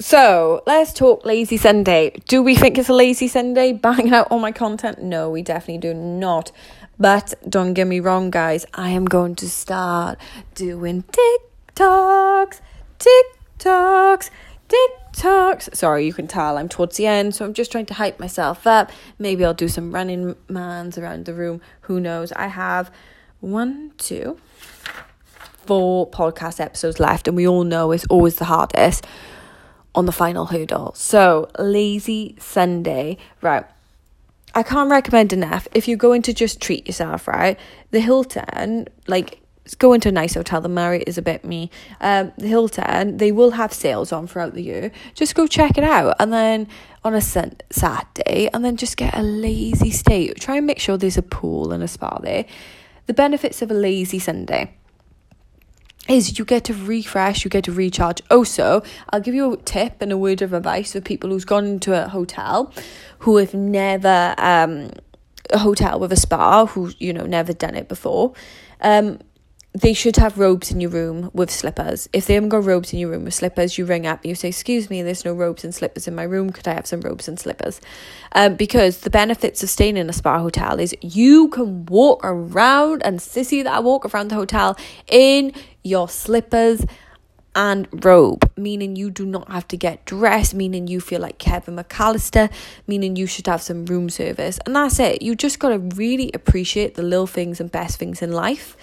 So let's talk lazy Sunday. Do we think it's a lazy Sunday? Banging out all my content? No, we definitely do not. But don't get me wrong, guys. I am going to start doing TikToks, TikToks, TikToks. Sorry, you can tell I'm towards the end, so I'm just trying to hype myself up. Maybe I'll do some running mans around the room. Who knows? I have one, two, four podcast episodes left, and we all know it's always the hardest on the final hurdle. So, lazy Sunday, right? I can't recommend enough. If you're going to just treat yourself, right? The Hilton, like, go into a nice hotel. The Marriott is a bit me. Um, the Hilton, they will have sales on throughout the year. Just go check it out, and then on a sun- Saturday, and then just get a lazy stay. Try and make sure there's a pool and a spa there. The benefits of a lazy Sunday is you get to refresh, you get to recharge. Also, I'll give you a tip and a word of advice for people who's gone into a hotel who have never um a hotel with a spa who you know never done it before. Um they should have robes in your room with slippers. If they haven't got robes in your room with slippers, you ring up and you say, Excuse me, there's no robes and slippers in my room. Could I have some robes and slippers? Um, because the benefits of staying in a spa hotel is you can walk around and sissy that walk around the hotel in your slippers and robe, meaning you do not have to get dressed, meaning you feel like Kevin McAllister, meaning you should have some room service. And that's it. You just got to really appreciate the little things and best things in life.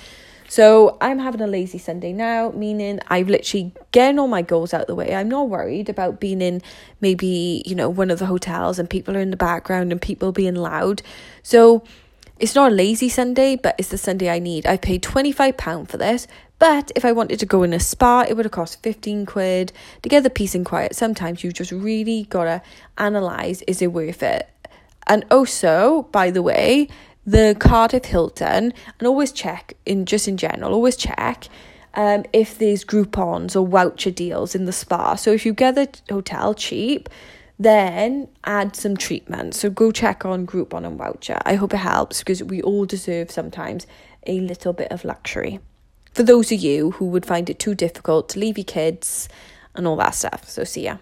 So I'm having a lazy Sunday now, meaning I've literally getting all my goals out the way. I'm not worried about being in maybe, you know, one of the hotels and people are in the background and people being loud. So it's not a lazy Sunday, but it's the Sunday I need. I paid £25 for this, but if I wanted to go in a spa, it would have cost 15 quid. To get the peace and quiet, sometimes you just really gotta analyse is it worth it? And also, by the way, the Cardiff Hilton, and always check in just in general, always check um, if there's Groupons or voucher deals in the spa. So if you get the hotel cheap, then add some treatment. So go check on Groupon and voucher. I hope it helps because we all deserve sometimes a little bit of luxury. For those of you who would find it too difficult to leave your kids and all that stuff. So see ya.